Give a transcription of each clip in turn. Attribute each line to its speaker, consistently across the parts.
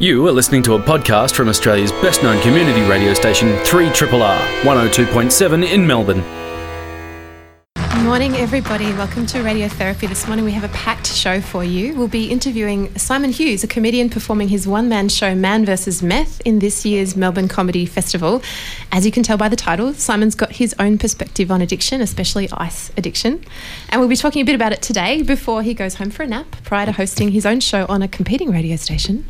Speaker 1: You are listening to a podcast from Australia's best known community radio station, 3RRR 102.7 in Melbourne.
Speaker 2: Morning, everybody. Welcome to Radiotherapy. This morning we have a packed show for you. We'll be interviewing Simon Hughes, a comedian performing his one man show Man vs. Meth in this year's Melbourne Comedy Festival. As you can tell by the title, Simon's got his own perspective on addiction, especially ice addiction. And we'll be talking a bit about it today before he goes home for a nap prior to hosting his own show on a competing radio station.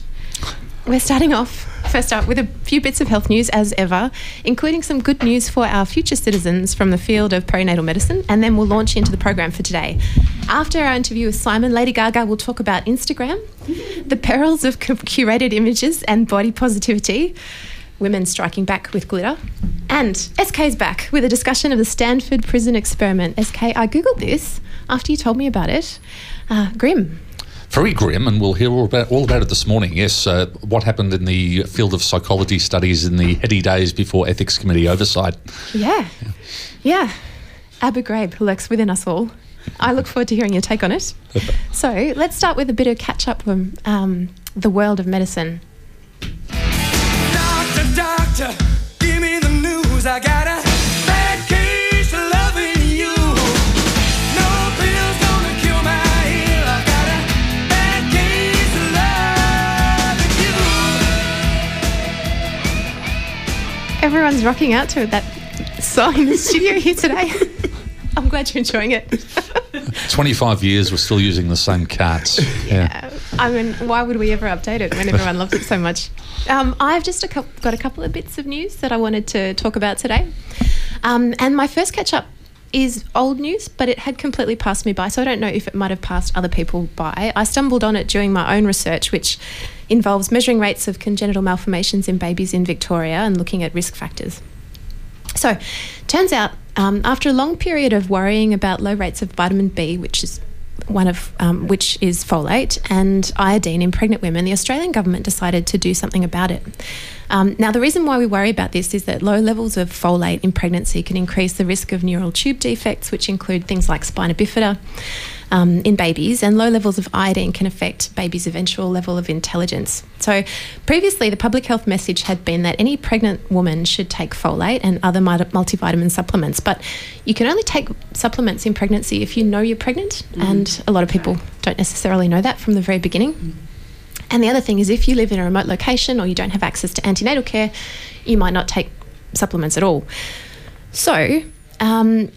Speaker 2: We're starting off first up with a few bits of health news as ever, including some good news for our future citizens from the field of perinatal medicine, and then we'll launch into the program for today. After our interview with Simon, Lady Gaga will talk about Instagram, the perils of curated images and body positivity, women striking back with glitter, and SK's back with a discussion of the Stanford prison experiment. SK, I googled this after you told me about it. Uh, grim
Speaker 3: very grim, and we'll hear all about, all about it this morning. Yes, uh, what happened in the field of psychology studies in the heady days before Ethics Committee oversight.
Speaker 2: Yeah, yeah. yeah. Abu Ghraib lurks within us all. I look forward to hearing your take on it. so let's start with a bit of catch up from um, the world of medicine. Doctor, doctor, give me the news. I got everyone's rocking out to that song in the studio here today. I'm glad you're enjoying it.
Speaker 3: 25 years, we're still using the same cats.
Speaker 2: Yeah. yeah. I mean, why would we ever update it when everyone loves it so much? Um, I've just a co- got a couple of bits of news that I wanted to talk about today. Um, and my first catch up is old news, but it had completely passed me by. So I don't know if it might have passed other people by. I stumbled on it during my own research, which involves measuring rates of congenital malformations in babies in Victoria and looking at risk factors. So, turns out um, after a long period of worrying about low rates of vitamin B, which is one of um, which is folate and iodine in pregnant women, the Australian government decided to do something about it. Um, now, the reason why we worry about this is that low levels of folate in pregnancy can increase the risk of neural tube defects, which include things like spina bifida um, in babies, and low levels of iodine can affect babies' eventual level of intelligence. So, previously, the public health message had been that any pregnant woman should take folate and other multivitamin supplements, but you can only take supplements in pregnancy if you know you're pregnant, mm. and a lot of people don't necessarily know that from the very beginning. Mm. And the other thing is, if you live in a remote location or you don't have access to antenatal care, you might not take supplements at all. So, um,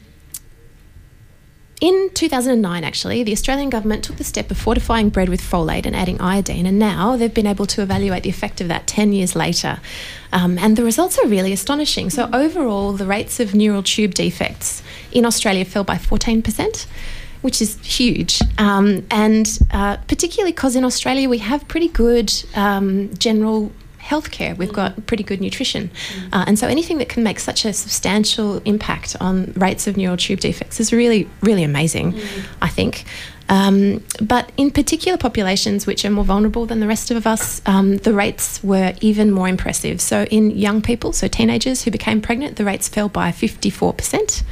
Speaker 2: in 2009, actually, the Australian government took the step of fortifying bread with folate and adding iodine, and now they've been able to evaluate the effect of that 10 years later. Um, and the results are really astonishing. So, overall, the rates of neural tube defects in Australia fell by 14%. Which is huge, um, and uh, particularly because in Australia we have pretty good um, general healthcare. We've got pretty good nutrition. Uh, and so anything that can make such a substantial impact on rates of neural tube defects is really, really amazing, mm. I think. Um, but in particular populations which are more vulnerable than the rest of us, um, the rates were even more impressive. So in young people, so teenagers who became pregnant, the rates fell by 54%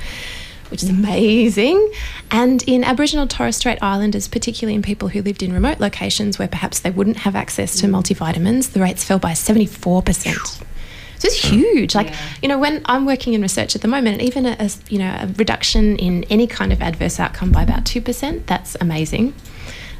Speaker 2: which is amazing. And in Aboriginal Torres Strait Islanders, particularly in people who lived in remote locations where perhaps they wouldn't have access to multivitamins, the rates fell by 74%. So it's huge. Like, yeah. you know, when I'm working in research at the moment, even a, a, you know, a reduction in any kind of adverse outcome by about 2%, that's amazing.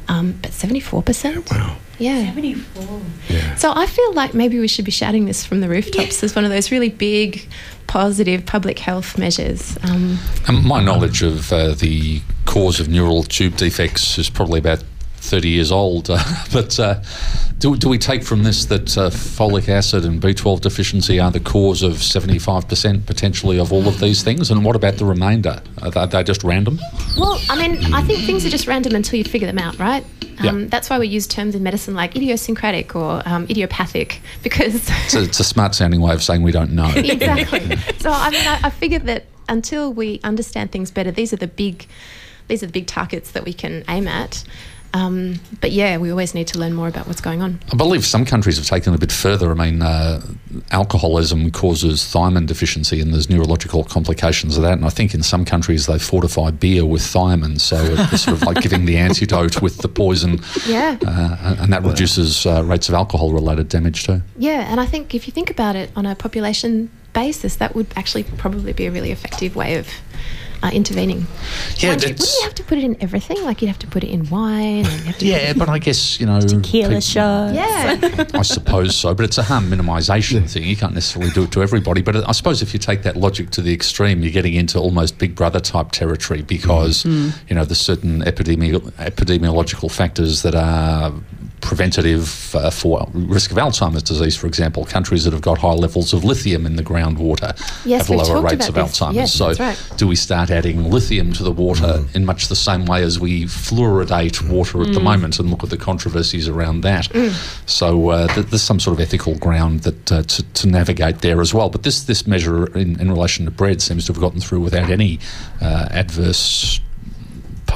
Speaker 2: Um, but 74%?
Speaker 4: Yeah, wow.
Speaker 2: Yeah. 74. Yeah. So I feel like maybe we should be shouting this from the rooftops yeah. as one of those really big, positive public health measures. Um,
Speaker 3: my knowledge of uh, the cause of neural tube defects is probably about 30 years old. Uh, but uh, do, do we take from this that uh, folic acid and B12 deficiency are the cause of 75% potentially of all of these things? And what about the remainder? Are they, are they just random?
Speaker 2: Well, I mean, I think things are just random until you figure them out, right? Um, yeah. That's why we use terms in medicine like idiosyncratic or um, idiopathic because.
Speaker 3: it's, a, it's, a, smart sounding way of saying we don't know.
Speaker 2: exactly. so, I mean, I, I figured that until we understand things better, these are the big. These are the big targets that we can aim at. Um, but yeah, we always need to learn more about what's going on.
Speaker 3: I believe some countries have taken it a bit further. I mean, uh, alcoholism causes thiamine deficiency, and there's neurological complications of that. And I think in some countries they fortify beer with thiamine, so it's sort of like giving the antidote with the poison.
Speaker 2: Yeah.
Speaker 3: Uh, and that reduces uh, rates of alcohol-related damage too.
Speaker 2: Yeah, and I think if you think about it on a population basis, that would actually probably be a really effective way of uh, intervening.
Speaker 3: Yeah,
Speaker 2: Mind you, wouldn't you have to put it in everything? Like you'd have to put it in wine. And have to
Speaker 3: Yeah, but I guess you know,
Speaker 4: Tequila
Speaker 3: peop-
Speaker 4: shots.
Speaker 2: yeah.
Speaker 3: I suppose so, but it's a harm minimisation thing. You can't necessarily do it to everybody. But I suppose if you take that logic to the extreme, you're getting into almost Big Brother type territory because
Speaker 4: Mm.
Speaker 3: you know there's certain epidemi- epidemiological factors that are preventative uh, for risk of Alzheimer's disease, for example. Countries that have got high levels of lithium in the groundwater
Speaker 2: Yes,
Speaker 3: have lower rates of
Speaker 2: this.
Speaker 3: Alzheimer's.
Speaker 2: Yes,
Speaker 3: so,
Speaker 2: right.
Speaker 3: do we start adding lithium to the water in much the same way as we fluoridate water at the moment and look at the controversies around that? So uh, th- there's some sort of ethical ground that uh, to, to navigate there as well. But this this measure in, in relation to bread seems to have gotten through without any uh, adverse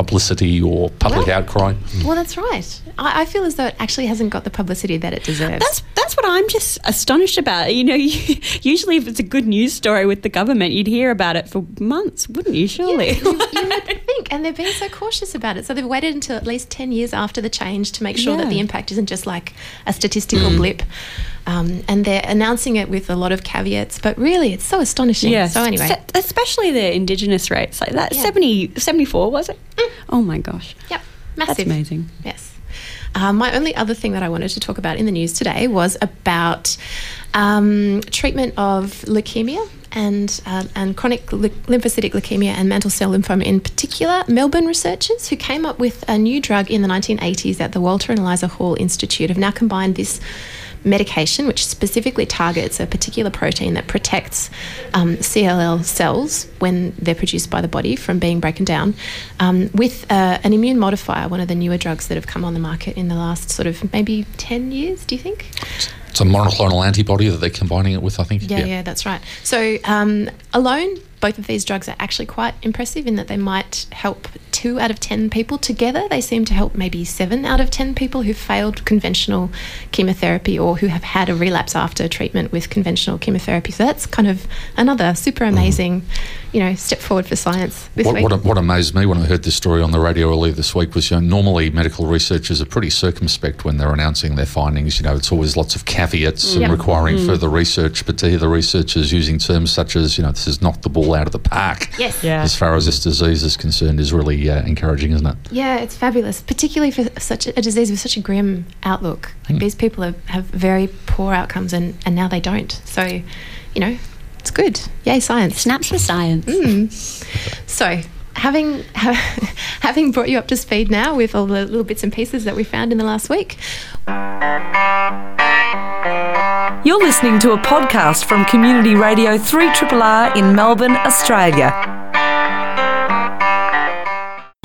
Speaker 3: publicity or public
Speaker 2: Well-
Speaker 3: outcry. Hmm.
Speaker 2: Well, that's right. I, I feel as though it actually hasn't got the publicity that it deserves.
Speaker 4: That's that's what I'm just astonished about. You know, usually if it's a good news story with the government, you'd hear about it for months, wouldn't you? Surely.
Speaker 2: you, you would think, and they're being so cautious about it. So they've waited until at least ten years after the change to make sure that the impact isn't just like a statistical hmm. blip. Um, and they're announcing it with a lot of caveats, but really, it's so astonishing.
Speaker 4: Yes.
Speaker 2: So anyway,
Speaker 4: Se- especially the indigenous rates like that.
Speaker 2: Yeah.
Speaker 4: 70, 74, was it? Oh my gosh.
Speaker 2: yep, massive.
Speaker 4: That's amazing.
Speaker 2: Yes. Um, my only other thing that I wanted to talk about in the news today was about um, treatment of leukemia and uh, and chronic ly- lymphocytic leukemia and mantle cell lymphoma in particular. Melbourne researchers who came up with a new drug in the 1980s at the Walter and Eliza Hall Institute have now combined this medication, which specifically targets a particular protein that protects um, CLL cells when they're produced by the body from being broken down, um, with uh, an immune modifier, one of the newer drugs that have come on the market in the last sort of maybe 10 years, do you think?
Speaker 3: It's a monoclonal antibody that they're combining it with, I think.
Speaker 2: Yeah, yeah, that's right. So um, alone, both of these drugs are actually quite impressive in that they might help two out of ten people. Together, they seem to help maybe seven out of ten people who failed conventional chemotherapy or who have had a relapse after treatment with conventional chemotherapy. So that's kind of another super amazing, you know, step forward for science this
Speaker 3: What,
Speaker 2: week.
Speaker 3: what, what amazed me when I heard this story on the radio earlier this week was, you know, normally medical researchers are pretty circumspect when they're announcing their findings. You know, it's always lots of caveats and
Speaker 2: Yep.
Speaker 3: requiring mm. further research. But to hear the researchers using terms such as, you know, this has knocked the ball out of the park,
Speaker 2: yes.
Speaker 4: Yeah.
Speaker 3: as far as this disease is concerned, is really uh, encouraging, isn't it?
Speaker 2: Yeah, it's fabulous, particularly for such a, a disease with such a grim outlook. Like these people have, have very poor outcomes, and, and now they don't. So, you know, it's good. Yay, science.
Speaker 4: Snaps for science. Mm.
Speaker 2: So, having having brought you up to speed now with all the little bits and pieces that we found in the last week,
Speaker 5: You're listening to a podcast from Community Radio 3RRR in Melbourne, Australia.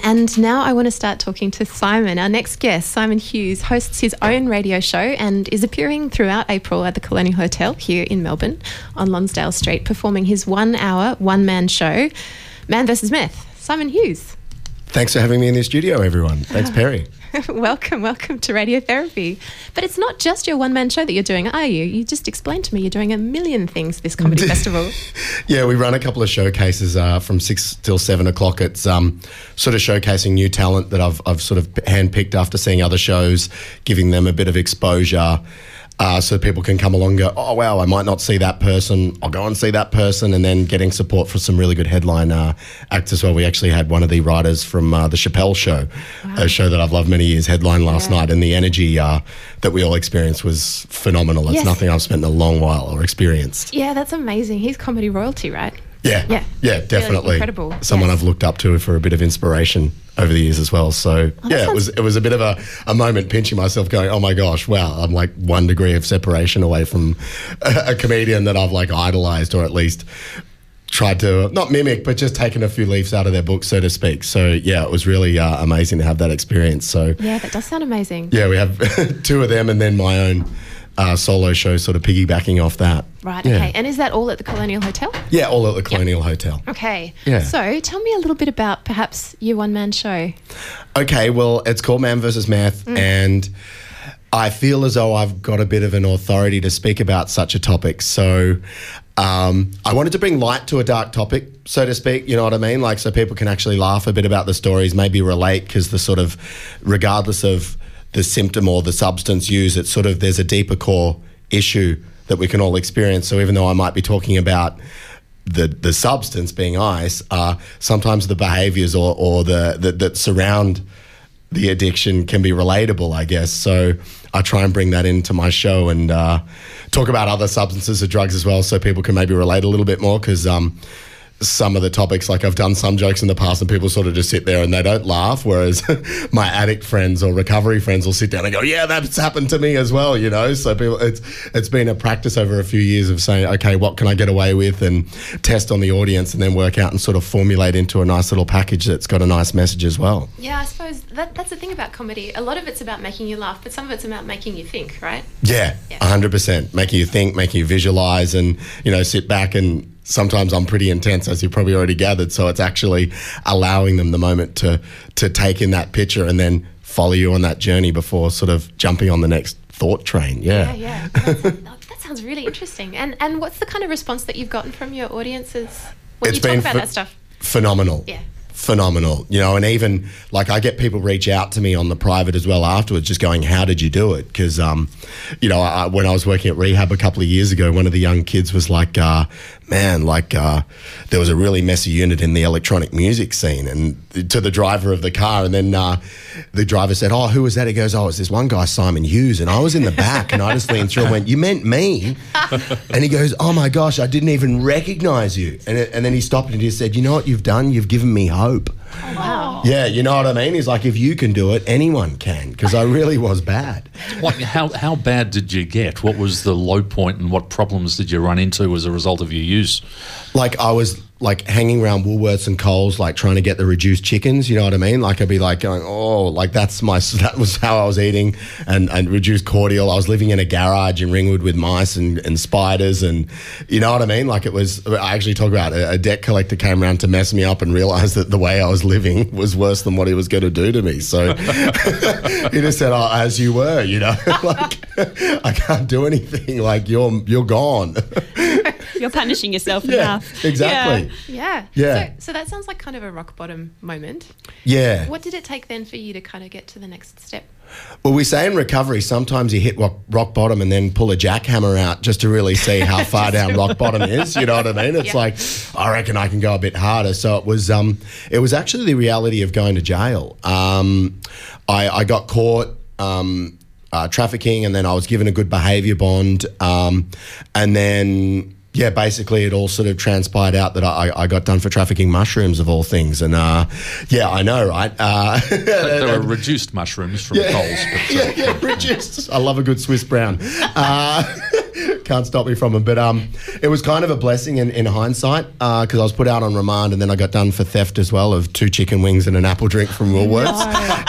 Speaker 2: And now I want to start talking to Simon. Our next guest, Simon Hughes, hosts his own radio show and is appearing throughout April at the Colonial Hotel here in Melbourne on Lonsdale Street, performing his one hour, one man show, Man vs. Meth. Simon Hughes,
Speaker 6: Thanks for having me in the studio, everyone. Thanks, Perry.
Speaker 2: welcome, welcome to Radiotherapy. But it's not just your one man show that you're doing, are you? You just explained to me you're doing a million things this comedy festival.
Speaker 6: Yeah, we run a couple of showcases uh, from six till seven o'clock. It's um, sort of showcasing new talent that I've, I've sort of handpicked after seeing other shows, giving them a bit of exposure. Uh, so people can come along and go, oh, wow, I might not see that person. I'll go and see that person. And then getting support for some really good headline uh, acts as well. We actually had one of the writers from uh, The Chappelle Show, a show that I've loved many years, headline last
Speaker 2: Yeah.
Speaker 6: night. And the energy uh, that we all experienced was phenomenal. It's
Speaker 2: Yes.
Speaker 6: nothing I've spent in a long while or experienced.
Speaker 2: yeah, that's amazing. He's comedy royalty, right?
Speaker 6: Yeah,
Speaker 2: Yeah.
Speaker 6: yeah, definitely.
Speaker 2: incredible.
Speaker 6: Someone
Speaker 2: Yes.
Speaker 6: I've looked up to for a bit of inspiration over the years as well. So
Speaker 2: Oh,
Speaker 6: yeah, it was it was a bit of a, a moment pinching myself, going, "Oh my gosh, wow!" I'm like one degree of separation away from a, a comedian that I've like idolized, or at least tried to not mimic, but just taken a few leaves out of their book, so to speak. So yeah, it was really uh, amazing to have that experience. So
Speaker 2: Yeah, that does sound amazing.
Speaker 6: yeah, we have two of them, and then my own uh, solo show, sort of piggybacking off that.
Speaker 2: Right.
Speaker 6: Yeah.
Speaker 2: Okay. And is that all at the Colonial Hotel?
Speaker 6: Yeah, all at the Colonial Hotel.
Speaker 2: Okay.
Speaker 6: Yeah.
Speaker 2: So tell me a little bit about perhaps your one man show.
Speaker 6: Okay, well, it's called Man versus Meth, and I feel as though I've got a bit of an authority to speak about such a topic. So um, I wanted to bring light to a dark topic, so to speak. You know what I mean? Like, so people can actually laugh a bit about the stories, maybe relate, because the sort of, regardless of the symptom or the substance used, it's sort of there's a deeper core issue that we can all experience. So even though I might be talking about the the substance being ice, uh, sometimes the behaviors or, or the, the that surround the addiction can be relatable, I guess. So I try and bring that into my show and uh, talk about other substances or drugs as well, so people can maybe relate a little bit more because. Um, some of the topics, like I've done some jokes in the past, and people sort of just sit there and they don't laugh. Whereas my addict friends or recovery friends will sit down and go, "Yeah, that's happened to me as well," you know. So people, it's it's been a practice over a few years of saying, "Okay, what can I get away with?" and test on the audience, and then work out and sort of formulate into a nice little package that's got a nice message as well.
Speaker 2: Yeah, I suppose that, that's the thing about comedy. A lot of it's about making you laugh, but some of it's about making you think, right?
Speaker 6: Yeah,
Speaker 2: Yeah.
Speaker 6: a hundred percent. Making you think, making you visualize, and you know, sit back and. Sometimes I'm pretty intense, as you probably already gathered. So it's actually allowing them the moment to to take in that picture and then follow you on that journey before sort of jumping on the next thought train.
Speaker 2: Yeah,
Speaker 6: Yeah.
Speaker 2: yeah. That sounds, really interesting. And and what's the kind of response that you've gotten from your audiences when you talk about
Speaker 6: ph-
Speaker 2: that stuff?
Speaker 6: phenomenal.
Speaker 2: Yeah.
Speaker 6: Phenomenal, you know, and even like I get people reach out to me on the private as well afterwards, just going, "How did you do it?" Because, um, you know, I, when I was working at rehab a couple of years ago, one of the young kids was like, uh, "Man, like uh, there was a really messy unit in the electronic music scene," and to the driver of the car, and then uh, the driver said, "Oh, who was that?" He goes, "Oh, it's this one guy, Simon Hughes," and I was in the back, and I just leaned through and went, "You meant me?" And he goes, "Oh my gosh, I didn't even recognize you." And, it, and then he stopped and he said, "You know what you've done? You've given me hope."
Speaker 2: Wow.
Speaker 6: Yeah, you know what I mean? He's like, "If you can do it, anyone can." Because I really was bad.
Speaker 3: Like, how, how bad did you get? What was the low point and what problems did you run into as a result of your use?
Speaker 6: Like I was like hanging around Woolworths and Coles, like trying to get the reduced chickens. You know what I mean? Like I'd be like going, "Oh, like that's my that was how I was eating," and and reduced cordial. I was living in a garage in Ringwood with mice and, and spiders, and you know what I mean? Like it was. I actually talk about a, a debt collector came around to mess me up and realized that the way I was living was worse than what he was going to do to me. So he just said, "Oh, as you were," you know, like I can't do anything. Like you're you're gone.
Speaker 4: You're punishing yourself
Speaker 6: yeah,
Speaker 4: enough.
Speaker 6: exactly.
Speaker 2: Yeah.
Speaker 6: Yeah.
Speaker 2: So, so that sounds like kind of a rock bottom moment.
Speaker 6: Yeah.
Speaker 2: What did it take then for you to kind of get to the next step?
Speaker 6: Well, we say in recovery, sometimes you hit rock, rock bottom and then pull a jackhammer out just to really see how far down rock bottom is. You know what I mean? It's
Speaker 2: Yeah.
Speaker 6: like I reckon I can go a bit harder. So it was, um, it was actually the reality of going to jail. Um, I, I got caught. Um, uh, trafficking, and then I was given a good behaviour bond, um, and then yeah, basically it all sort of transpired out that I, I got done for trafficking mushrooms of all things, and uh, yeah, I know, right? Uh,
Speaker 3: They were reduced mushrooms from Coles. But, uh,
Speaker 6: yeah, yeah, reduced. I love a good Swiss brown. Uh, can't stop me from them. But um, it was kind of a blessing in, in hindsight because I was put out on remand and then I got done for theft as well of two chicken wings and an apple drink from Woolworths.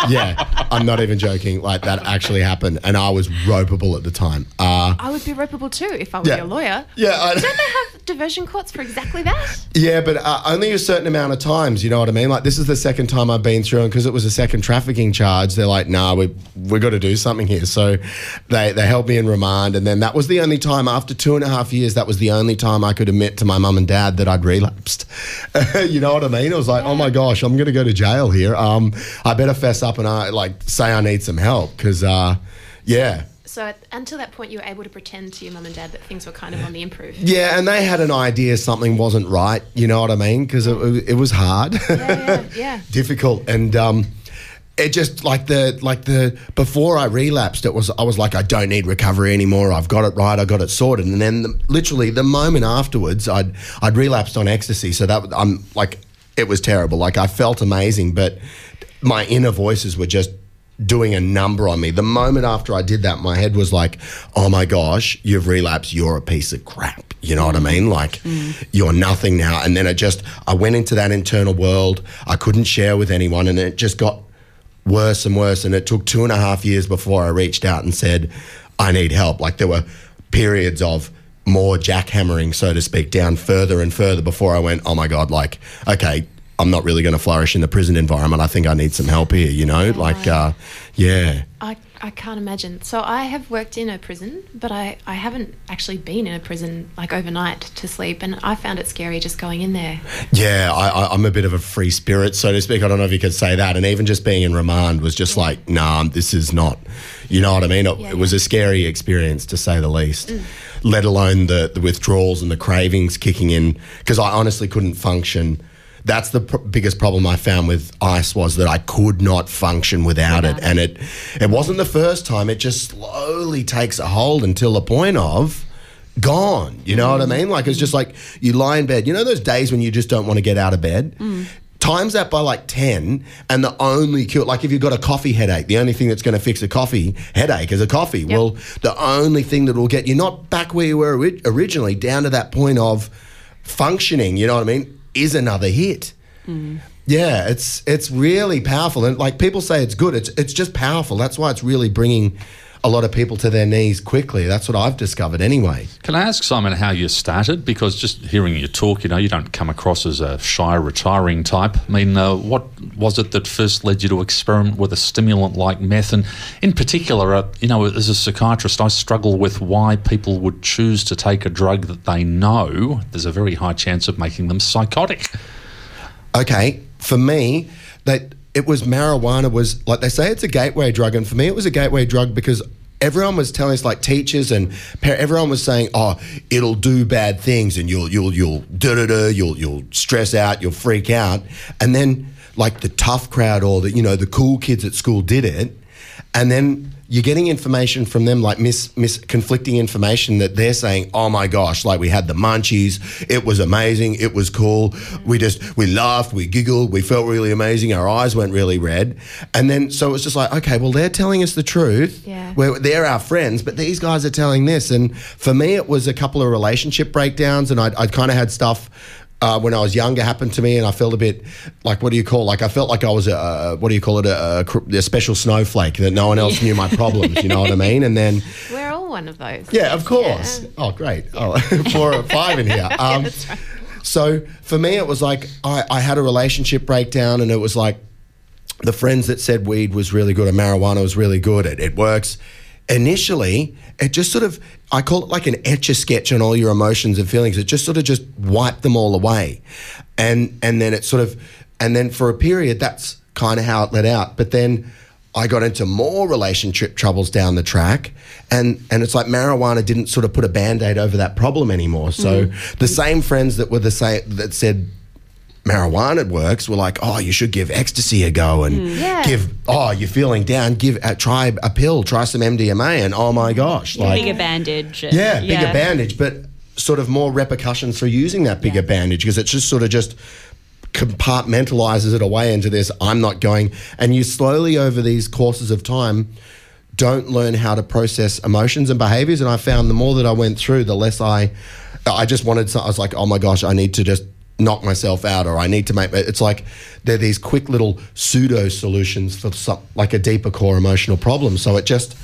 Speaker 6: yeah, I'm not even joking. Like that actually happened, and I was ropeable at the time. Uh,
Speaker 2: I would be ropeable too if I were
Speaker 6: Yeah.
Speaker 2: your lawyer.
Speaker 6: yeah, I,
Speaker 2: Don't they have diversion courts for exactly that?
Speaker 6: Yeah, but uh, only a certain amount of times. You know what I mean? Like this is the second time I've been through, and because it was a second trafficking charge, they're like, "Nah, we we got to do something here." So they they held me in remand, and then that was the only time after two and a half years. That was the only time I could admit to my mum and dad that I'd relapsed. you know what I mean? It was like, "Oh my gosh, I'm going to go to jail here. Um, I better fess up and I like say I need some help because, uh, yeah."
Speaker 2: So at, until that point, you were able to pretend to your mum and dad that things were kind of on the improve.
Speaker 6: Yeah, and they had an idea something wasn't right. You know what I mean? Because it, it was hard.
Speaker 2: Yeah, yeah, yeah.
Speaker 6: difficult and um it just like the like the before I relapsed it was I was like I don't need recovery anymore. I've got it right. I got it sorted. And then the, literally the moment afterwards I'd I'd relapsed on ecstasy. So that I'm like it was terrible. Like I felt amazing but my inner voices were just doing a number on me. The moment after I did that my head was like oh my gosh you've relapsed. You're a piece of crap. You know what I mean? Like mm. you're nothing now. And then it just I went into that internal world. I couldn't share with anyone and it just got worse and worse. And it took two and a half years before I reached out and said, I need help. Like there were periods of more jackhammering, so to speak, down further and further before I went, oh my God, like, okay, I'm not really going to flourish in the prison environment. I think I need some help here, you know? Like, uh, yeah.
Speaker 2: I, I can't imagine. So I have worked in a prison, but I, I haven't actually been in a prison like overnight to sleep, and I found it scary just going in there.
Speaker 6: Yeah, I, I, I'm a bit of a free spirit, so to speak. I don't know if you could say that. And even just being in remand was just like, nah, this is not, you know what I mean? It,
Speaker 2: Yeah,
Speaker 6: it was
Speaker 2: yeah.
Speaker 6: a scary experience, to say the least. Let alone the, the withdrawals and the cravings kicking in, because I honestly couldn't function. That's the pr- biggest problem I found with ice was that I could not function without, it, and it it wasn't the first time. It just slowly takes a hold until the point of gone. You know what I mean? Like it's just like you lie in bed. You know those days when you just don't want to get out of bed. Mm. Times that by like ten, and the only cure, like if you've got a coffee headache, the only thing that's going to fix a coffee headache is a coffee. Well, the only thing that will get you not back where you were ori- originally, down to that point of functioning. You know what I mean? Is another hit. Mm. Yeah, it's it's really powerful, and like people say, it's good. It's it's just powerful. That's why it's really bringing a lot of people to their knees quickly. That's what I've discovered, anyway.
Speaker 3: Can I ask Simon how you started? Because just hearing you talk, you know, you don't come across as a shy, retiring type. I mean, uh, what was it that first led you to experiment with a stimulant like meth? And in particular, uh, you know, as a psychiatrist, I struggle with why people would choose to take a drug that they know there's a very high chance of making them psychotic.
Speaker 6: Okay, for me, that it was marijuana was like they say it's a gateway drug, and for me it was a gateway drug because everyone was telling us like teachers and everyone was saying, oh, it'll do bad things, and you'll you'll you'll da da da, you'll you'll stress out, you'll freak out, and then like the tough crowd or the you know the cool kids at school did it, and then you're getting information from them like mis, mis conflicting information that they're saying oh my gosh like we had the munchies. It was amazing. It was cool. We just we laughed we giggled. We felt really amazing. Our eyes went really red. And then so it's just like okay well they're telling us the truth.
Speaker 2: Yeah.
Speaker 6: we're, they're our friends but these guys are telling this. And for me it was a couple of relationship breakdowns and i'd, I'd kind of had stuff uh, when I was younger happened to me, and I felt a bit like what do you call? Like I felt like I was a, a what do you call it? A, a, a special snowflake that no one else knew my problems. You know what I mean? And then
Speaker 2: We're all one of those.
Speaker 6: yeah, of course.
Speaker 2: Yeah.
Speaker 6: Oh, great. Oh, four or five in here. Um,
Speaker 2: that's right.
Speaker 6: So for me, it was like I, I had a relationship breakdown, and it was like the friends that said weed was really good and marijuana was really good. It, it works. Initially, it just sort of I call it like an etch a sketch on all your emotions and feelings. It just sort of just wiped them all away, and and then it sort of and then for a period that's kind of how it let out. But then I got into more relationship troubles down the track, and and it's like marijuana didn't sort of put a band aid over that problem anymore. So mm-hmm. the same friends that were the same that said marijuana at works were like, oh, you should give ecstasy a go and
Speaker 2: Yeah.
Speaker 6: give. Oh, you're feeling down. Give uh, try a pill. Try some MDMA, and oh my gosh, like
Speaker 4: bigger bandage. and-
Speaker 6: yeah, bigger bandage, but sort of more repercussions for using that bigger bandage because it's just sort of just compartmentalizes it away into this I'm not going and you slowly over these courses of time don't learn how to process emotions and behaviors and I found the more that I went through the less I I just wanted to I was like oh my gosh I need to just knock myself out or I need to make it's like they're these quick little pseudo solutions for some like a deeper core emotional problem so it just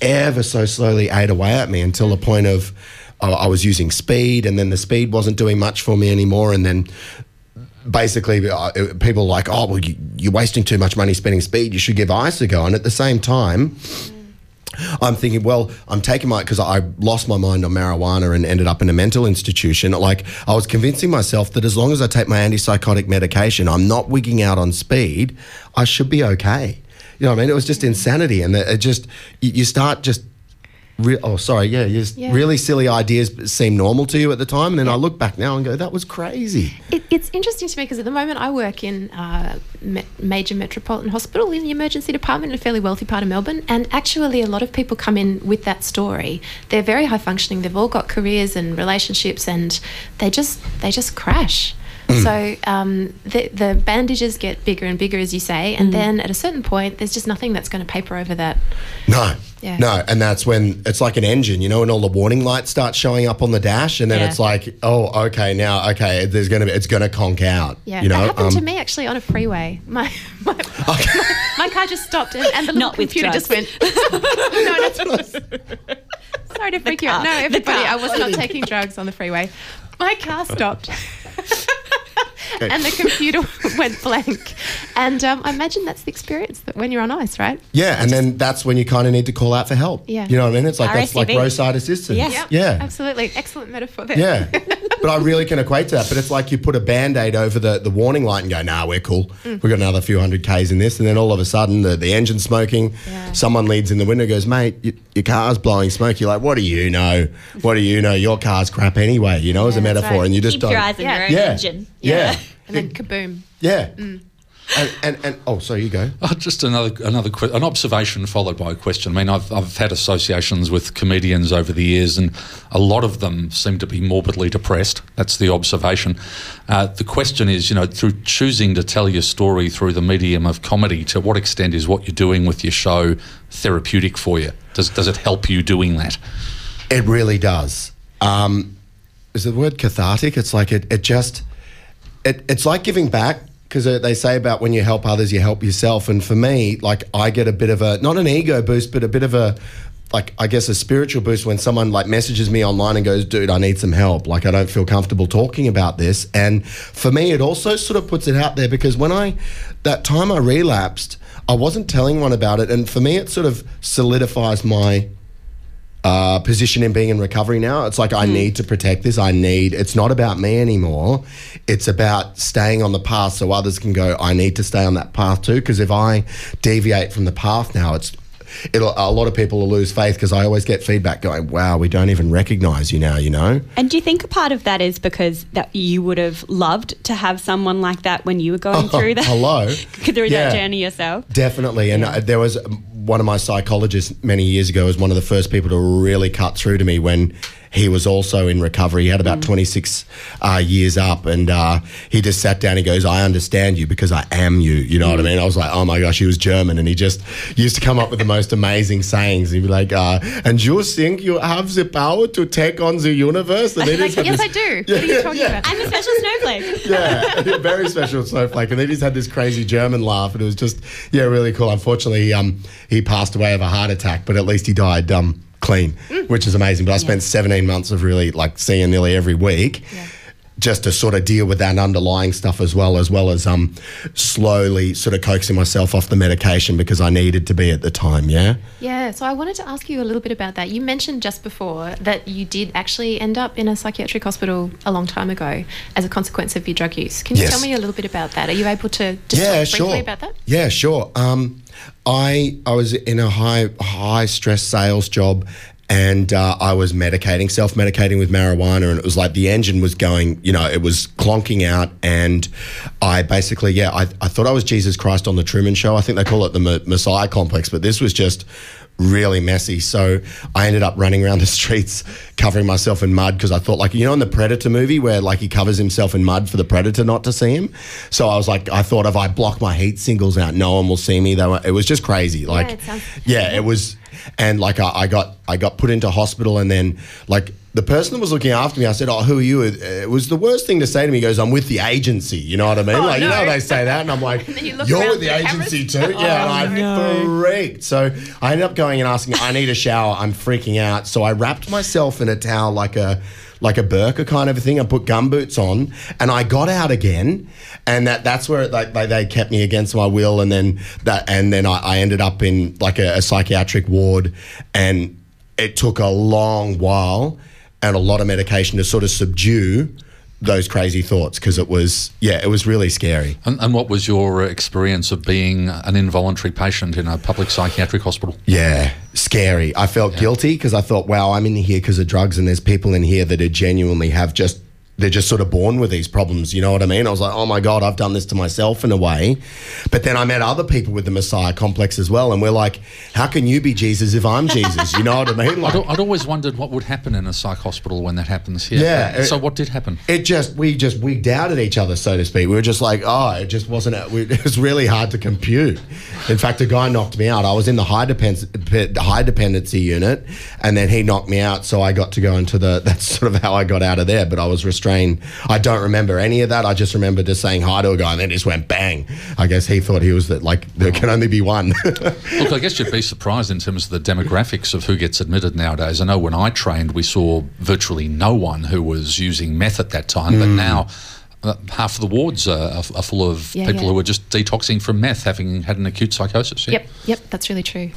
Speaker 6: ever so slowly ate away at me until the point of uh, I was using speed, and then the speed wasn't doing much for me anymore. And then basically, uh, people like, "Oh, well, you, you're wasting too much money spending speed. You should give ice a go." And at the same time. I'm thinking, well, I'm taking my because I lost my mind on marijuana and ended up in a mental institution. Like I was convincing myself that as long as I take my antipsychotic medication, I'm not wigging out on speed. I should be okay. You know what I mean? It was just insanity, and it just you, start just. Re- oh, sorry. Yeah, just
Speaker 2: Yeah.
Speaker 6: really silly ideas seem normal to you at the time, and then I look back now and go, "That was crazy."
Speaker 2: It, it's interesting to me because at the moment I work in a me- major metropolitan hospital in the emergency department in a fairly wealthy part of Melbourne, and actually a lot of people come in with that story. They're very high functioning. They've all got careers and relationships, and they just they just crash. Mm. So um, the the bandages get bigger and bigger, as you say, and mm. then at a certain point, there's just nothing that's going to paper over that.
Speaker 6: No,
Speaker 2: Yeah.
Speaker 6: No, and that's when it's like an engine, you know, and all the warning lights start showing up on the dash, and then
Speaker 4: Yeah.
Speaker 6: it's like, oh, okay, now, okay, there's gonna be, it's gonna conk out.
Speaker 2: Yeah,
Speaker 6: you know,
Speaker 2: that happened to
Speaker 6: Um,
Speaker 2: me actually on a freeway. My my, my car just stopped and, and the little
Speaker 4: Not with
Speaker 2: computer just went.
Speaker 4: drugs.
Speaker 2: no, that's Sorry to freak you out. No, everybody. I was not taking drugs on the freeway. My car stopped. And the computer went blank. And um, I imagine that's the experience that when you're on ice, right?
Speaker 6: yeah, and then that's when you kind of need to call out for help.
Speaker 2: Yeah.
Speaker 6: you know what I mean? It's like that's like roadside assistance.
Speaker 4: Yes.
Speaker 2: Yep,
Speaker 6: Yeah,
Speaker 2: Absolutely. Excellent metaphor there.
Speaker 6: Yeah, but I really can equate to that. But it's like you put a band aid over the, the warning light and go, nah, we're cool.
Speaker 2: Mm.
Speaker 6: We've got another few hundred Ks in this. And then all of a sudden, the, the engine's smoking.
Speaker 2: Yeah.
Speaker 6: Someone leads in the window goes, mate, y- your car's blowing smoke. You're like, what do you know? What do you know? Your car's crap anyway, you know, as a metaphor.
Speaker 2: right.
Speaker 6: And you just
Speaker 4: Keep
Speaker 6: don't.
Speaker 4: your eyes on
Speaker 2: Yeah.
Speaker 4: your own
Speaker 6: yeah.
Speaker 4: engine.
Speaker 6: Yeah.
Speaker 2: And then kaboom.
Speaker 6: Yeah.
Speaker 2: Mm.
Speaker 6: And, and, and, oh, so you go.
Speaker 3: Oh, just another another que- an observation followed by a question. I mean, I've I've had associations with comedians over the years, and a lot of them seem to be morbidly depressed. That's the observation. Uh, the question is, you know, through choosing to tell your story through the medium of comedy, to what extent is what you're doing with your show therapeutic for you? Does does it help you doing that?
Speaker 6: It really does. Um, is the word cathartic? It's like it, it just, it, it's like giving back because they say about when you help others, you help yourself. And for me, like I get a bit of a, not an ego boost, but a bit of a, like I guess a spiritual boost when someone like messages me online and goes, "Dude, I need some help. Like I don't feel comfortable talking about this." And for me, it also sort of puts it out there because when I that time I relapsed, I wasn't telling one about it, and for me, it sort of solidifies my uh, position in being in recovery now. It's like I need to protect this. I need. It's not about me anymore. It's about staying on the path so others can go. I need to stay on that path too. Because if I deviate from the path now, it's. It'll, a lot of people will lose faith because I always get feedback going, "Wow, we don't even recognize you now." You know,
Speaker 4: And do you think a part of that is because that you would have loved to have someone like that when you were going through that?
Speaker 6: hello,
Speaker 4: through
Speaker 6: Yeah.
Speaker 4: that journey yourself?
Speaker 6: Definitely. And uh, there was one of my psychologists many years ago was one of the first people to really cut through to me when he was also in recovery. He had about 26 uh, years up and uh, he just sat down. He goes, I understand you because I am you. You know what I mean? I was like, oh my gosh, he was German. And he just used to come up with the most amazing sayings. He'd be like, uh, and you think you have the power to take on the universe? And they
Speaker 2: Like, yes,
Speaker 6: this-
Speaker 2: I do. What are you talking
Speaker 6: Yeah.
Speaker 2: about?
Speaker 4: I'm a special snowflake.
Speaker 6: yeah, very special snowflake. And they just had this crazy German laugh, and it was just yeah, really cool. Unfortunately, um, he passed away of a heart attack, but at least he died um clean, which is amazing. But I spent 17 months of really like seeing nearly every week. Just to sort of deal with that underlying stuff as well, as well as um, slowly sort of coaxing myself off the medication because I needed to be at the time. Yeah.
Speaker 2: Yeah, so I wanted to ask you a little bit about that. You mentioned just before that you did actually end up in a psychiatric hospital a long time ago as a consequence of your drug use. Can you
Speaker 6: Yes.
Speaker 2: tell me a little bit about that? Are you able to just
Speaker 6: yeah,
Speaker 2: talk briefly
Speaker 6: sure.
Speaker 2: about that?
Speaker 6: Yeah, sure. Um, I I was in a high high stress sales job. And uh, I was medicating, self medicating with marijuana, and it was like the engine was going, you know, it was clonking out. And I basically, yeah, I, I thought I was Jesus Christ on the Truman Show. I think they call it the Messiah complex, but this was just really messy. So I ended up running around the streets covering myself in mud because I thought, like, you know, in the Predator movie where like he covers himself in mud for the Predator not to see him. So I was like, I thought if I block my heat singles out, no one will see me. They were, it was just crazy. Like,
Speaker 2: it sounds-
Speaker 6: yeah, it was, and like I, I got I got put into hospital, and then like the person that was looking after me, I said, "Oh, who are you?" It was the worst thing to say to me. He goes, "I'm with the agency." You know what I mean?
Speaker 2: Oh,
Speaker 6: like you know
Speaker 2: no.
Speaker 6: they say that, and I'm like,
Speaker 2: then you
Speaker 6: "You're with the
Speaker 2: the
Speaker 6: agency
Speaker 2: cameras?
Speaker 6: too?" Yeah, oh, and I
Speaker 4: no.
Speaker 6: freaked. So I ended up going and asking, "I need a shower." I'm freaking out. So I wrapped myself in a towel like a like a burqa kind of a thing. I put gumboots on, and I got out again, and that that's where it, like they, they kept me against my will, and then that and then I, I ended up in like a, a psychiatric ward, and it took a long while and a lot of medication to sort of subdue those crazy thoughts because it was yeah it was really scary
Speaker 3: And, and what was your experience of being an involuntary patient in a public psychiatric hospital?
Speaker 6: Yeah, scary. I felt guilty because I thought, wow, I'm in here because of drugs, and there's people in here that are genuinely have just they're just sort of born with these problems. You know what I mean? I was like, oh my god, I've done this to myself in a way. But then I met other people with the Messiah complex as well, and we're like, how can you be Jesus if I'm Jesus? You know what I mean? Like,
Speaker 3: I'd, I'd always wondered what would happen in a psych hospital when that happens. Here.
Speaker 6: Yeah,
Speaker 3: Uh, so what did happen?
Speaker 6: it just we just we doubted each other so to speak we were just like oh it just wasn't it was really hard to compute in fact a guy knocked me out i was in the high dependency high dependency unit and then he knocked me out so i got to go into the that's sort of how i got out of there but i was restrained i don't remember any of that i just remember just saying hi to a guy and then it just went bang i guess he thought he was that like there can only be one
Speaker 3: Look, I guess you'd be surprised in terms of the demographics of who gets admitted nowadays. I know when I trained, we saw virtually no one who was using meth at that time,
Speaker 6: Hmm.
Speaker 3: but now. Uh, half of the wards are, are, are full of
Speaker 2: Yeah,
Speaker 3: people
Speaker 2: yeah.
Speaker 3: who are just detoxing from meth, having had an acute psychosis. Yeah.
Speaker 2: Yep, yep, that's really true.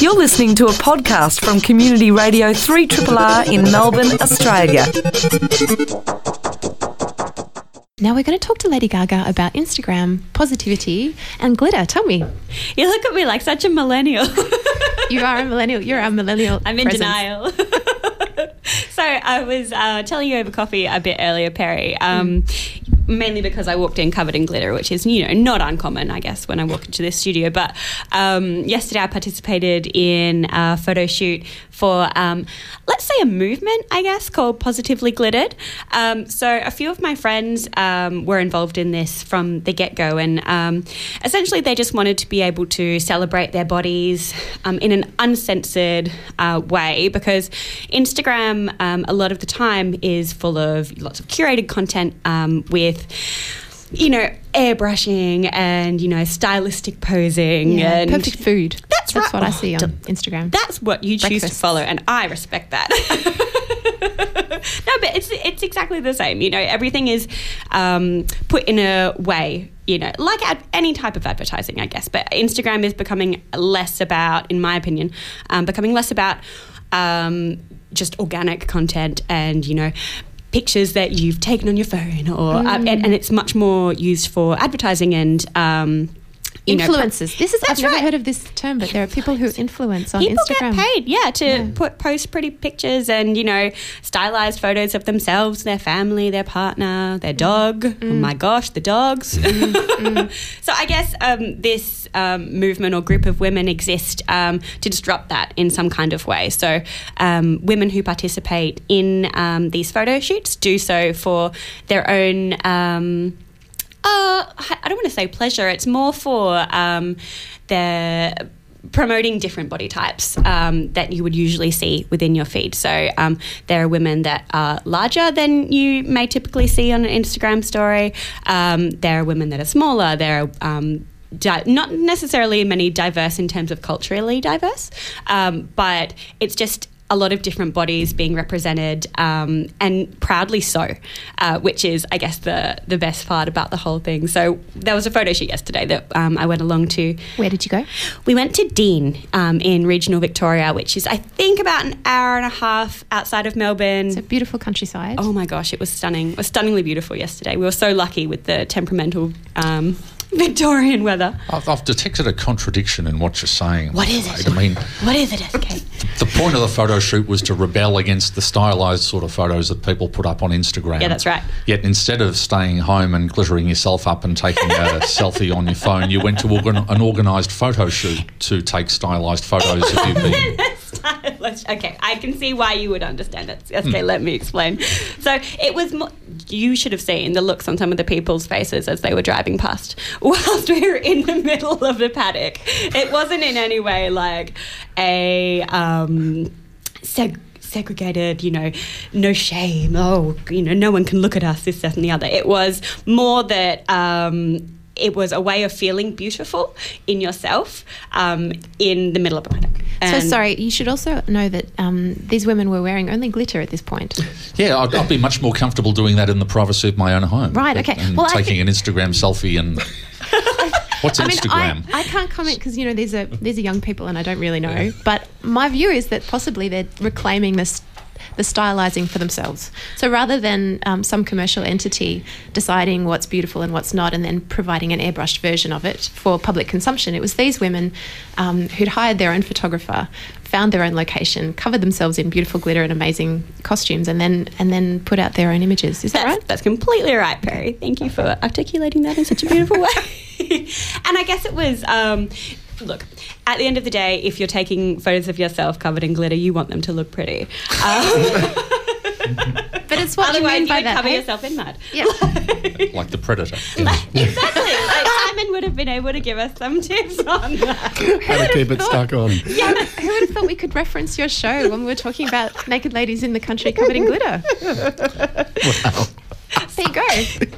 Speaker 5: You're listening to a podcast from Community Radio 3RRR in Melbourne, Australia.
Speaker 2: Now we're going to talk to Lady Gaga about Instagram, positivity, and glitter. Tell me,
Speaker 4: You look at me like such a millennial.
Speaker 2: you are a millennial. You're a millennial.
Speaker 4: I'm in
Speaker 2: presence.
Speaker 4: denial. so I was uh, telling you over coffee a bit earlier, Perry. Um, Mainly because I walked in covered in glitter, which is you know not uncommon, I guess, when I walk into this studio. But um, yesterday I participated in a photo shoot for, um, let's say, a movement, I guess, called Positively Glittered. Um, so a few of my friends um, were involved in this from the get go, and um, essentially they just wanted to be able to celebrate their bodies um, in an uncensored uh, way because Instagram, a lot of the time, is full of lots of curated content um, with. You know, airbrushing and you know, stylistic posing
Speaker 2: Yeah,
Speaker 4: and
Speaker 2: perfect food.
Speaker 4: That's right.
Speaker 2: what I
Speaker 4: Oh,
Speaker 2: see on Instagram.
Speaker 4: that's what you choose to follow, and I respect that. no, but it's it's exactly the same. You know, everything is um, put in a way. You know, like ad- any type of advertising, I guess. But Instagram is becoming less about, in my opinion, um, becoming less about um, just organic content and you know pictures that you've taken on your phone, or uh, and, and it's much more used for advertising and. Um, you know,
Speaker 2: Influencers. this is I've never
Speaker 4: right.
Speaker 2: heard of this term, but there are people who influence on
Speaker 4: people
Speaker 2: Instagram.
Speaker 4: People get paid, yeah, to put post pretty pictures and you know stylized photos of themselves, their family, their partner, their dog. Oh my gosh, the dogs. so I guess um, this um, movement or group of women exist um, to disrupt that in some kind of way. So um, women who participate in um, these photo shoots do so for their own. Uh, I don't want to say pleasure. It's more for um, the promoting different body types um, that you would usually see within your feed. So um, there are women that are larger than you may typically see on an Instagram story. Um, there are women that are smaller. There are um, di- not necessarily many diverse in terms of culturally diverse, um, but it's just a lot of different bodies being represented um, and proudly so, uh, which is, I guess, the the best part about the whole thing. So there was a photo shoot yesterday that um, I went along to.
Speaker 2: Where did you go?
Speaker 4: We went to Dean um, in regional Victoria, which is, I think, about an hour and a half outside of Melbourne.
Speaker 2: It's a beautiful countryside.
Speaker 4: Oh my gosh, it was stunning. It was stunningly beautiful yesterday. We were so lucky with the temperamental um, Victorian weather.
Speaker 3: I've, I've detected a contradiction in what you're saying.
Speaker 4: What is it?
Speaker 3: I mean,
Speaker 4: What is it, SK?
Speaker 3: the point of the photo shoot was to rebel against the stylized sort of photos that people put up on Instagram.
Speaker 4: Yeah, that's right.
Speaker 3: Yet instead of staying home and glittering yourself up and taking a selfie on your phone, you went to organ- an organised photo shoot to take stylized photos of you being.
Speaker 4: Okay, I can see why you would understand it. Okay, hmm. let me explain. So it was. Mo- you should have seen the looks on some of the people's faces as they were driving past whilst we were in the middle of the paddock. It wasn't in any way like a. Um, seg- segregated, you know, no shame. Oh, you know, no one can look at us. This, that, and the other. It was more that. Um, it was a way of feeling beautiful in yourself um, in the middle of a paddock.
Speaker 2: So sorry. You should also know that um, these women were wearing only glitter at this point.
Speaker 3: Yeah, I'd, I'd be much more comfortable doing that in the privacy of my own home.
Speaker 2: Right, okay.
Speaker 3: And
Speaker 2: Well,
Speaker 3: taking
Speaker 2: think-
Speaker 3: an Instagram selfie and. What's
Speaker 2: I mean,
Speaker 3: Instagram?
Speaker 2: I, I can't comment because you know these are these are young people and I don't really know. But my view is that possibly they're reclaiming this the stylizing for themselves. So rather than um, some commercial entity deciding what's beautiful and what's not, and then providing an airbrushed version of it for public consumption, it was these women um, who'd hired their own photographer, found their own location, covered themselves in beautiful glitter and amazing costumes, and then and then put out their own images. Is that right?
Speaker 4: that's completely right, Perry. Thank you for articulating that in such a beautiful way. and I guess it was. Um, Look, at the end of the day, if you're taking photos of yourself covered in glitter, you want them to look pretty. Um,
Speaker 2: But it's what you mean by
Speaker 4: would
Speaker 2: that.
Speaker 4: cover
Speaker 2: eh?
Speaker 4: yourself in mud.
Speaker 2: Yeah.
Speaker 3: like the predator.
Speaker 4: exactly. Like Simon would have been able to give us some tips on that.
Speaker 6: How to keep it stuck on.
Speaker 2: Yeah, who would have thought we could reference your show when we were talking about naked ladies in the country covered in glitter? There you go.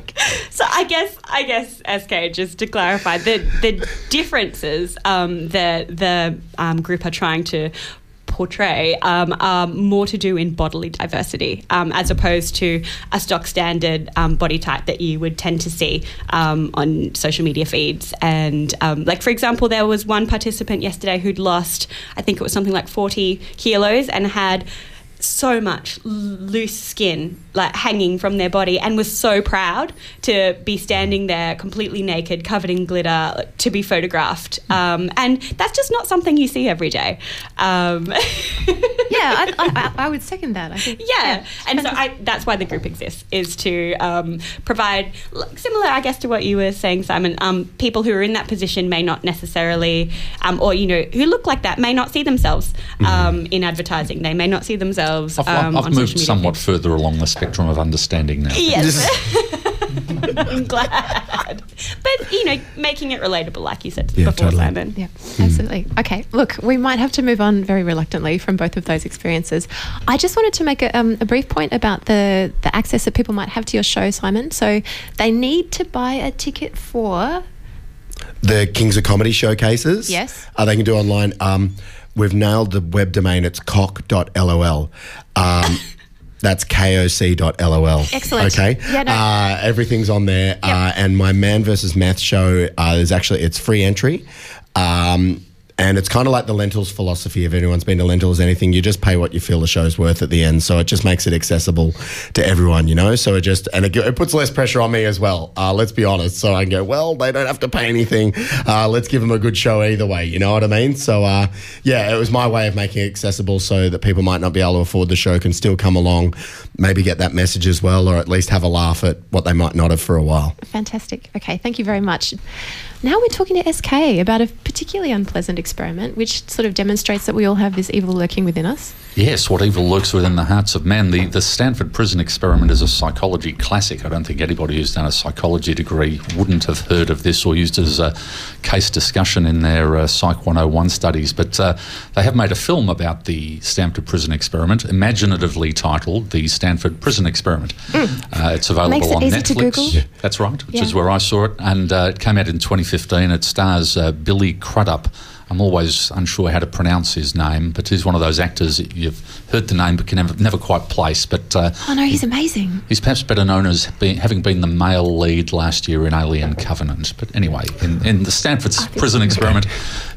Speaker 4: So I guess I guess SK just to clarify the the differences um, that the um, group are trying to portray um, are more to do in bodily diversity um, as opposed to a stock standard um, body type that you would tend to see um, on social media feeds and um, like for example there was one participant yesterday who'd lost I think it was something like 40 kilos and had so much l- loose skin like hanging from their body and was so proud to be standing there completely naked covered in glitter like, to be photographed um, and that's just not something you see every day um,
Speaker 2: Yeah, I, I, I would second that. I think.
Speaker 4: yeah, and so I, that's why the group exists is to um, provide similar, I guess, to what you were saying, Simon. Um, people who are in that position may not necessarily, um, or you know, who look like that may not see themselves um, in advertising. They may not see themselves.
Speaker 3: I've,
Speaker 4: um,
Speaker 3: I've
Speaker 4: on
Speaker 3: moved
Speaker 4: media
Speaker 3: somewhat
Speaker 4: feeds.
Speaker 3: further along the spectrum of understanding now.
Speaker 4: Yes. I'm glad. But, you know, making it relatable, like you said
Speaker 6: Yeah,
Speaker 4: before,
Speaker 6: totally.
Speaker 4: Simon.
Speaker 2: Yeah, absolutely. Okay, look, we might have to move on very reluctantly from both of those experiences. I just wanted to make a, um, a brief point about the, the access that people might have to your show, Simon. So they need to buy a ticket for.
Speaker 6: the Kings of Comedy showcases.
Speaker 2: Yes.
Speaker 6: Uh, they can do online. Um, we've nailed the web domain. It's cock.lol. Um, that's koc.lol.
Speaker 2: Excellent.
Speaker 6: Okay.
Speaker 2: Yeah, no.
Speaker 6: uh, everything's on there. Uh, and my Man versus Meth show uh, is actually it's free entry. Um, and it's kind of like the lentils philosophy. If anyone's been to Lentil As Anything, you just pay what you feel the show's worth at the end. So it just makes it accessible to everyone, you know. So it just and it, it puts less pressure on me as well. Uh, let's be honest. So I can go, well, they don't have to pay anything. Uh, let's give them a good show either way. You know what I mean? So uh, yeah, it was my way of making it accessible so that people might not be able to afford the show can still come along, maybe get that message as well, or at least have a laugh at what they might not have for a while.
Speaker 2: Fantastic. Okay, thank you very much. Now we're talking to SK about a particularly unpleasant experiment, which sort of demonstrates that we all have this evil lurking within us.
Speaker 3: Yes, what evil lurks within the hearts of man. The, the Stanford Prison Experiment is a psychology classic. I don't think anybody who's done a psychology degree wouldn't have heard of this or used it as a case discussion in their uh, Psych 101 studies. But uh, they have made a film about the Stanford Prison Experiment, imaginatively titled The Stanford Prison Experiment. Uh, it's available
Speaker 2: it
Speaker 3: on Netflix. That's right, which
Speaker 2: Yeah.
Speaker 3: is where I saw it. And uh, it came out in 2015. It stars uh, Billy Crudup. I'm always unsure how to pronounce his name, but he's one of those actors that you've heard the name but can never, never quite place. But uh,
Speaker 2: Oh no, he's amazing.
Speaker 3: he's perhaps better known as being, having been the male lead last year in Alien Covenant. But anyway, in, in the Stanford Prison Experiment,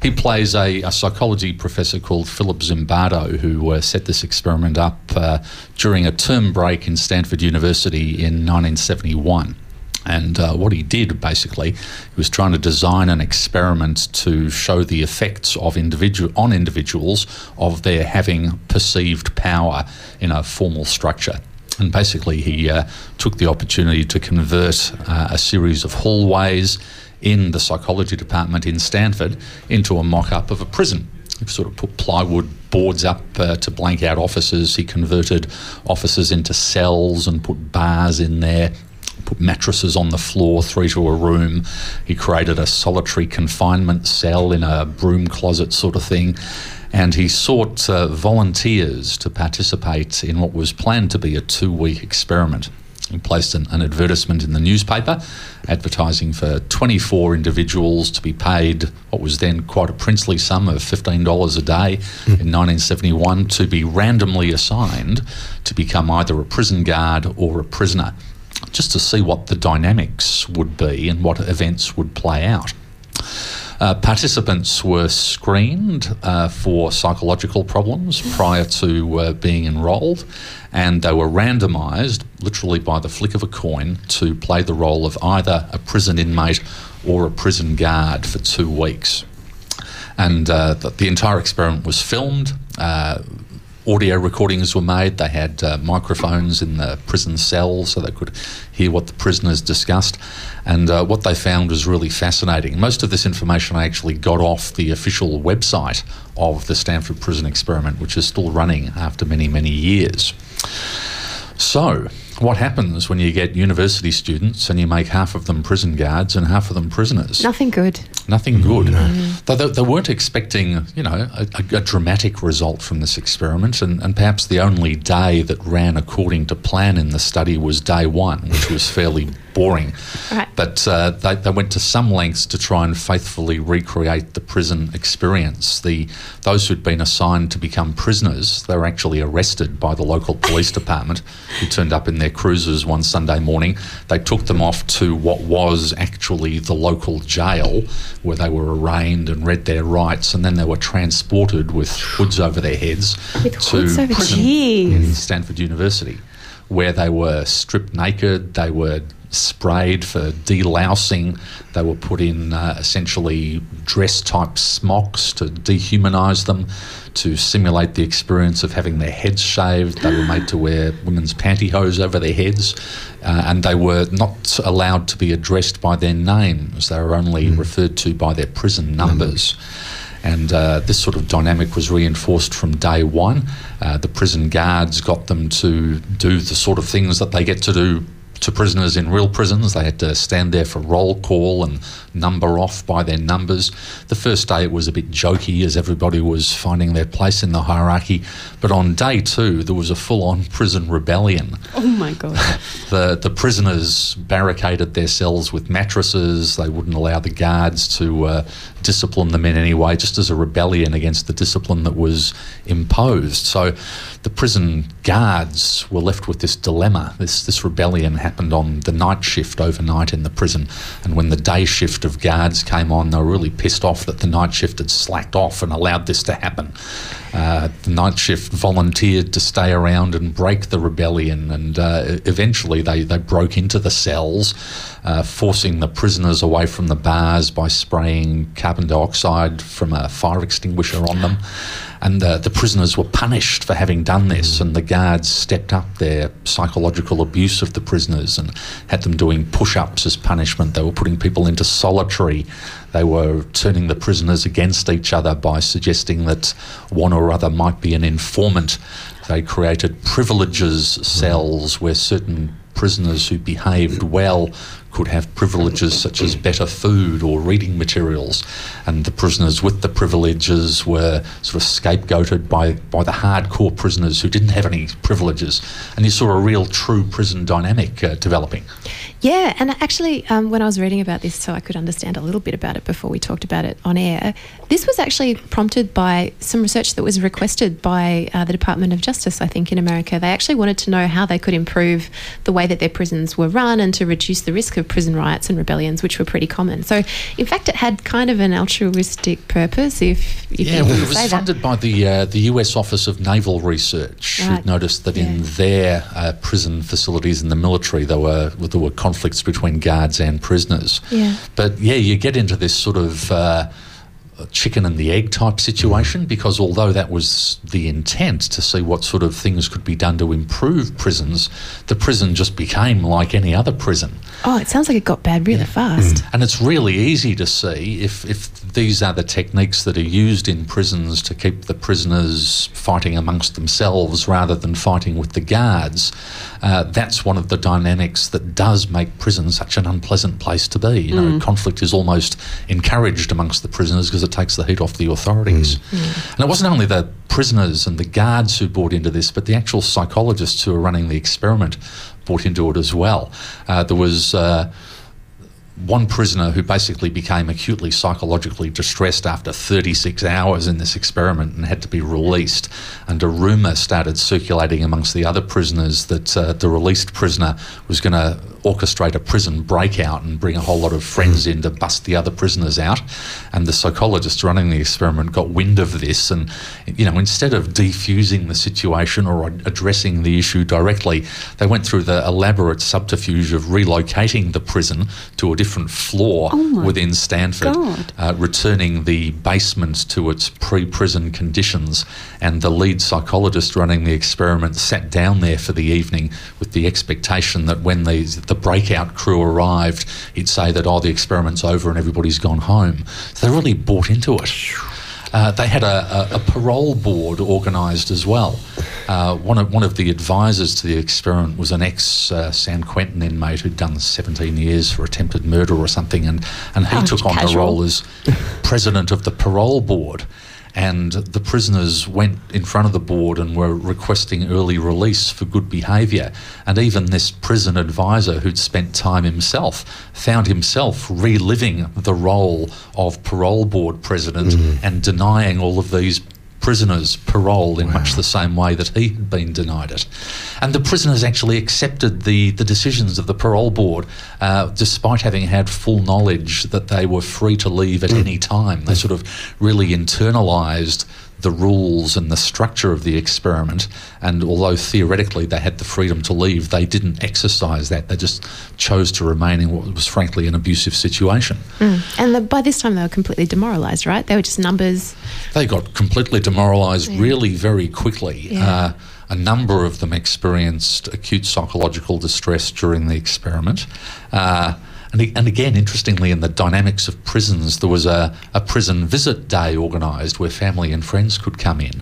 Speaker 3: he plays a, a psychology professor called Philip Zimbardo who uh, set this experiment up uh, during a term break in Stanford University in 1971. And uh, what he did basically, he was trying to design an experiment to show the effects of individual on individuals of their having perceived power in a formal structure. And basically, he uh, took the opportunity to convert uh, a series of hallways in the psychology department in Stanford into a mock up of a prison. He sort of put plywood boards up uh, to blank out offices. He converted offices into cells and put bars in there put mattresses on the floor, three to a room. He created a solitary confinement cell in a broom closet sort of thing. And he sought uh, volunteers to participate in what was planned to be a two week experiment. He placed an, an advertisement in the newspaper advertising for 24 individuals to be paid what was then quite a princely sum of $15 a day in 1971 to be randomly assigned to become either a prison guard or a prisoner just to see what the dynamics would be and what events would play out. Uh, participants were screened uh, for psychological problems prior to uh, being enrolled, and they were randomised, literally by the flick of a coin, to play the role of either a prison inmate or a prison guard for two weeks. And uh, the, the entire experiment was filmed. Audio recordings were made. They had uh, microphones in the prison cells so they could hear what the prisoners discussed. And uh, what they found was really fascinating. Most of this information I actually got off the official website of the Stanford Prison Experiment, which is still running after many, many years. So, what happens when you get university students and you make half of them prison guards and half of them prisoners?
Speaker 2: Nothing good.
Speaker 3: Nothing good. They, they, they weren't expecting, you know, a, a, a dramatic result from this experiment, and, and perhaps the only day that ran according to plan in the study was day one, which was fairly boring.
Speaker 2: Right.
Speaker 3: But uh, they, they went to some lengths to try and faithfully recreate the prison experience. The those who'd been assigned to become prisoners, they were actually arrested by the local police department, who turned up in their cruisers one Sunday morning. They took them off to what was actually the local jail, where they were arraigned and read their rights, and then they were transported with hoods over their heads
Speaker 2: With
Speaker 3: to
Speaker 2: hoods over
Speaker 3: prison in Stanford University, where they were stripped naked, they were sprayed for delousing, they were put in uh, essentially dress type smocks to dehumanise them, to simulate the experience of having their heads shaved. They were made to wear women's pantyhose over their heads, uh, and they were not allowed to be addressed by their names. They were only referred to by their prison numbers. And uh, this sort of dynamic was reinforced from day one. Uh, the prison guards got them to do the sort of things that they get to do to prisoners in real prisons. They had to stand there for roll call and number off by their numbers. The first day it was a bit jokey as everybody was finding their place in the hierarchy. But on day two, there was a full on prison rebellion
Speaker 4: Oh my god.
Speaker 3: the the prisoners barricaded their cells with mattresses. They wouldn't allow the guards to uh, discipline them in any way, just as a rebellion against the discipline that was imposed. So, the prison guards were left with this dilemma. This this rebellion happened on the night shift overnight in the prison, and when the day shift of guards came on, they were really pissed off that the night shift had slacked off and allowed this to happen. Uh, the night shift volunteered to stay around and break the rebellion, and uh, eventually they, they broke into the cells, uh, forcing the prisoners away from the bars by spraying carbon dioxide from a fire extinguisher on them. And uh, the prisoners were punished for having done this, and the guards stepped up their psychological abuse of the prisoners and had them doing push ups as punishment. They were putting people into solitary. They were turning the prisoners against each other by suggesting that one or other might be an informant. They created privileges cells where certain prisoners who behaved well could have privileges such as better food or reading materials, and the prisoners with the privileges were sort of scapegoated by, by the hardcore prisoners who didn't have any privileges. And you saw a real true prison dynamic uh, developing.
Speaker 2: Yeah, and actually, um, when I was reading about this, so I could understand a little bit about it before we talked about it on air, this was actually prompted by some research that was requested by uh, the Department of Justice, I think, in America. They actually wanted to know how they could improve the way that their prisons were run and to reduce the risk of prison riots and rebellions, which were pretty common. So, in fact, it had kind of an altruistic purpose, if, if
Speaker 3: Yeah,
Speaker 2: you
Speaker 3: well, it was
Speaker 2: that.
Speaker 3: funded by the uh, the US Office of Naval Research.
Speaker 2: Right.
Speaker 3: Who'd noticed that in their uh, prison facilities in the military, there were there were conflicts between guards and prisoners.
Speaker 2: Yeah.
Speaker 3: But yeah, you get into this sort of. Uh, chicken and the egg type situation mm. because although that was the intent to see what sort of things could be done to improve prisons, the prison just became like any other prison.
Speaker 2: Oh, it sounds like it got bad really fast. Mm.
Speaker 3: And it's really easy to see if, if these are the techniques that are used in prisons to keep the prisoners fighting amongst themselves rather than fighting with the guards. Uh, that's one of the dynamics that does make prison such an unpleasant place to be. You know, mm. conflict is almost encouraged amongst the prisoners because it takes the heat off the authorities. And it wasn't only the prisoners and the guards who bought into this, but the actual psychologists who were running the experiment bought into it as well. Uh, there was. Uh, one prisoner who basically became acutely psychologically distressed after 36 hours in this experiment and had to be released. And a rumour started circulating amongst the other prisoners that uh, the released prisoner was going to orchestrate a prison breakout and bring a whole lot of friends in to bust the other prisoners out. And the psychologists running the experiment got wind of this, and you know, instead of defusing the situation or addressing the issue directly, they went through the elaborate subterfuge of relocating the prison to a different floor
Speaker 4: Oh
Speaker 3: within Stanford, uh, returning the basement to its pre-prison conditions. And the lead psychologist running the experiment sat down there for the evening with the expectation that when these, the breakout crew arrived, he'd say that, oh, the experiment's over and everybody's gone home. So they really bought into it. Uh, they had a, a, a parole board organised as well. Uh, one, of, one of the advisors to the experiment was an ex uh, San Quentin inmate who'd done 17 years for attempted murder or something, and, and he
Speaker 4: Oh,
Speaker 3: took on the role as president of the parole board. And the prisoners went in front of the board and were requesting early release for good behaviour. And even this prison advisor, who'd spent time himself, found himself reliving the role of parole board president mm. and denying all of these prisoners parole in much the same way that he had been denied it. And the prisoners actually accepted the, the decisions of the parole board uh, despite having had full knowledge that they were free to leave at any time. They sort of really internalised the rules and the structure of the experiment. And although theoretically they had the freedom to leave, they didn't exercise that. They just chose to remain in what was frankly an abusive situation.
Speaker 2: And the, by this time, they were completely demoralised, right? They were just numbers.
Speaker 3: They got completely demoralised really very quickly.
Speaker 2: Yeah.
Speaker 3: Uh, a number of them experienced acute psychological distress during the experiment. Uh, and, and again, interestingly, in the dynamics of prisons, there was a, a prison visit day organised where family and friends could come in.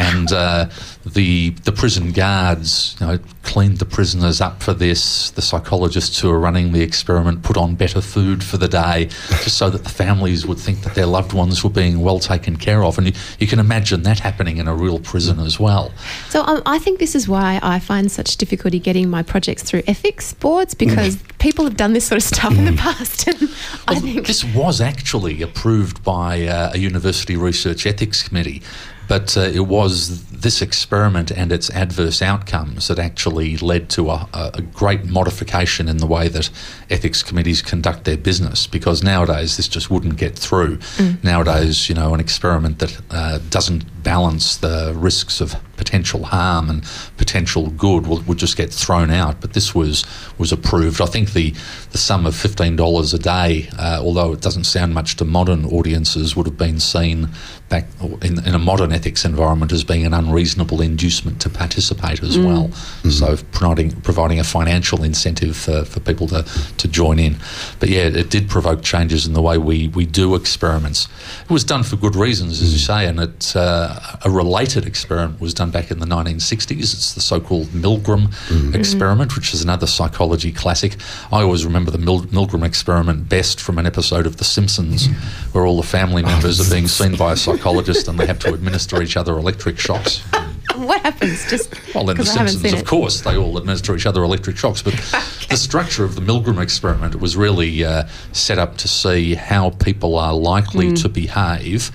Speaker 3: And uh, the the prison guards, you know, cleaned the prisoners up for this. The psychologists who were running the experiment put on better food for the day, just so that the families would think that their loved ones were being well taken care of. And you, you can imagine that happening in a real prison as well.
Speaker 2: So um, I think this is why I find such difficulty getting my projects through ethics boards because people have done this sort of stuff in the past, and I think
Speaker 3: this was actually approved by uh, a university research ethics committee, but uh, it was this experiment and its adverse outcomes that actually led to a, a great modification in the way that ethics committees conduct their business. Because nowadays this just wouldn't get through. Nowadays, you know, an experiment that uh, doesn't balance the risks of potential harm and potential good will, would just get thrown out. But this was was approved. I think the the sum of fifteen dollars a day, uh, although it doesn't sound much to modern audiences, would have been seen back in, in a modern ethics environment as being an unreasonable inducement to participate as well. So providing providing a financial incentive for, for people to, to join in. But yeah, it did provoke changes in the way we, we do experiments. It was done for good reasons, as you say, and it, uh, a related experiment was done back in the 1960s. It's the so-called Milgram mm-hmm. experiment, which is another psychology classic. I always remember the Mil- Milgram experiment best from an episode of The Simpsons, where all the family members are being seen by a psychologist and they have to administer each other electric shocks.
Speaker 2: what happens? Just
Speaker 3: Well, in The Simpsons, of course, they all administer each other electric shocks. But the structure of the Milgram experiment was really uh, set up to see how people are likely to behave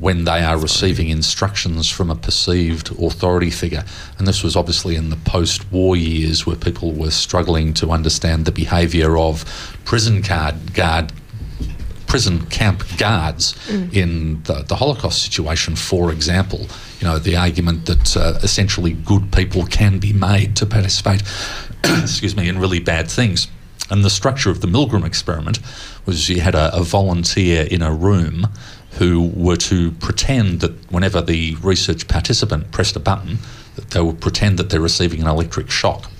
Speaker 3: when they are receiving instructions from a perceived authority figure. And this was obviously in the post war years where people were struggling to understand the behaviour of prison card guard prison camp guards in the, the Holocaust situation, for example. You know, the argument that uh, essentially good people can be made to participate, excuse me, in really bad things. And the structure of the Milgram experiment was you had a, a volunteer in a room who were to pretend that whenever the research participant pressed a button, that they would pretend that they're receiving an electric shock.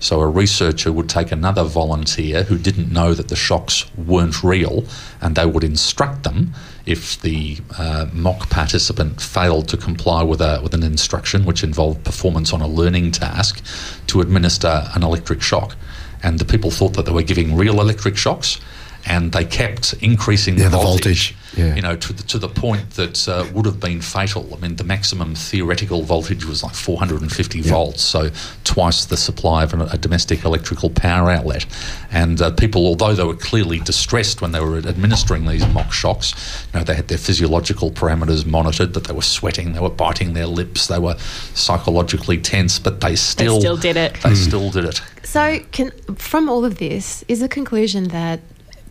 Speaker 3: So a researcher would take another volunteer who didn't know that the shocks weren't real, and they would instruct them if the uh, mock participant failed to comply with a with an instruction which involved performance on a learning task, to administer an electric shock. And the people thought that they were giving real electric shocks. And they kept increasing
Speaker 6: Yeah,
Speaker 3: the
Speaker 6: the
Speaker 3: voltage.
Speaker 6: voltage. Yeah.
Speaker 3: You know, to the, to the point that uh, would have been fatal. I mean, the maximum theoretical voltage was like 450 volts, so twice the supply of an, a domestic electrical power outlet. And uh, people, although they were clearly distressed when they were administering these mock shocks, you know, they had their physiological parameters monitored, that they were sweating, they were biting their lips, they were psychologically tense, but they still
Speaker 4: still did it.
Speaker 3: They still did it.
Speaker 2: So, can, from all of this, is the conclusion that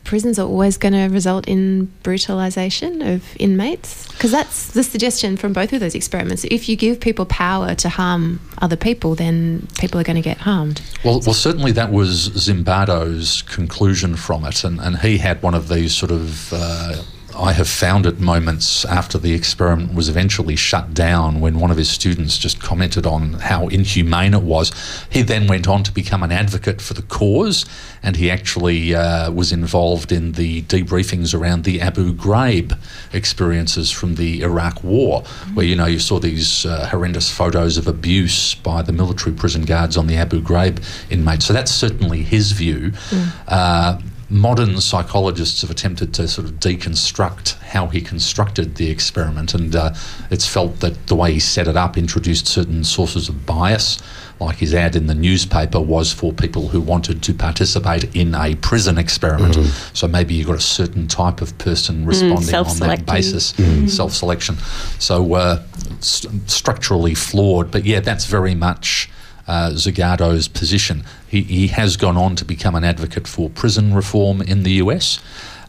Speaker 2: prisons are always going to result in brutalisation of inmates? Because that's the suggestion from both of those experiments. If you give people power to harm other people, then people are going to get harmed.
Speaker 3: Well, well, certainly that was Zimbardo's conclusion from it, and, and he had one of these sort of uh, I have found it moments after the experiment was eventually shut down when one of his students just commented on how inhumane it was. He then went on to become an advocate for the cause, and he actually uh, was involved in the debriefings around the Abu Ghraib experiences from the Iraq War, where you know you saw these uh, horrendous photos of abuse by the military prison guards on the Abu Ghraib inmates. So that's certainly his view. Uh, modern psychologists have attempted to sort of deconstruct how he constructed the experiment, and uh, it's felt that the way he set it up introduced certain sources of bias. Like his ad in the newspaper was for people who wanted to participate in a prison experiment. So maybe you got a certain type of person responding on that
Speaker 4: self-selecting.
Speaker 3: basis, self selection. So uh, st- structurally flawed, but yeah, that's very much uh, Zimbardo's position. He, he has gone on to become an advocate for prison reform in the US,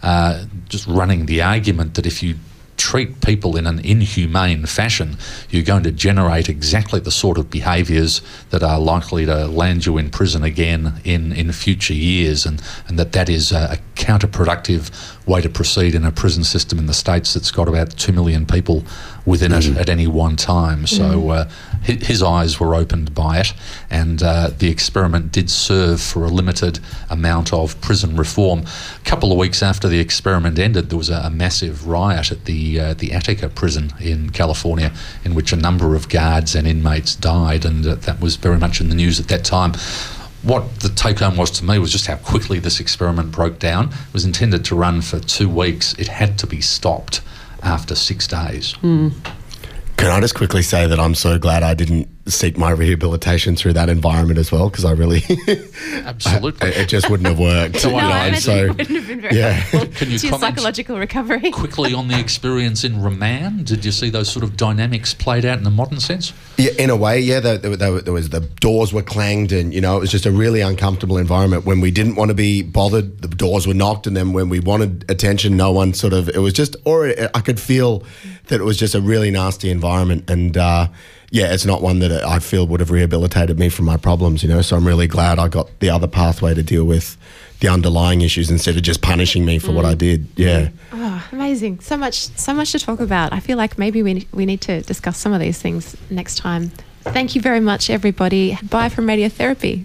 Speaker 3: uh, just running the argument that if you treat people in an inhumane fashion, you're going to generate exactly the sort of behaviours that are likely to land you in prison again in, in future years, and, and that that is a, a counterproductive way to proceed in a prison system in the States that's got about 2 million people within it at any one time. So uh, his eyes were opened by it, and uh, the experiment did serve for a limited amount of prison reform. A couple of weeks after the experiment ended, there was a, a massive riot at the uh, the Attica prison in California, in which a number of guards and inmates died, and uh, that was very much in the news at that time. What the take home was to me was just how quickly this experiment broke down. It was intended to run for two weeks. It had to be stopped after six days.
Speaker 6: Can I just quickly say that I'm so glad I didn't seek my rehabilitation through that environment as well because I really
Speaker 3: Absolutely.
Speaker 6: it, it just wouldn't have worked.
Speaker 3: No,
Speaker 6: you know,
Speaker 2: I
Speaker 3: know,
Speaker 6: and
Speaker 2: imagine
Speaker 6: so
Speaker 2: it wouldn't have been very
Speaker 6: yeah.
Speaker 2: helpful
Speaker 3: Can you
Speaker 2: to your
Speaker 3: comment?
Speaker 2: psychological recovery.
Speaker 3: quickly on the experience in remand? Did you see those sort of dynamics played out in the modern sense?
Speaker 6: Yeah, in a way, yeah. There, there, there, there was the doors were clanged, and you know it was just a really uncomfortable environment. When we didn't want to be bothered, the doors were knocked, and then when we wanted attention, no one sort of. It was just, or it, I could feel that it was just a really nasty environment, and uh, yeah, it's not one that I feel would have rehabilitated me from my problems. You know, so I'm really glad I got the other pathway to deal with the underlying issues instead of just punishing me for what I mm. did. Yeah.
Speaker 2: Oh, amazing! So much, so much to talk about. I feel like maybe we we need to discuss some of these things next time. Thank you very much, everybody. Bye from Radiotherapy.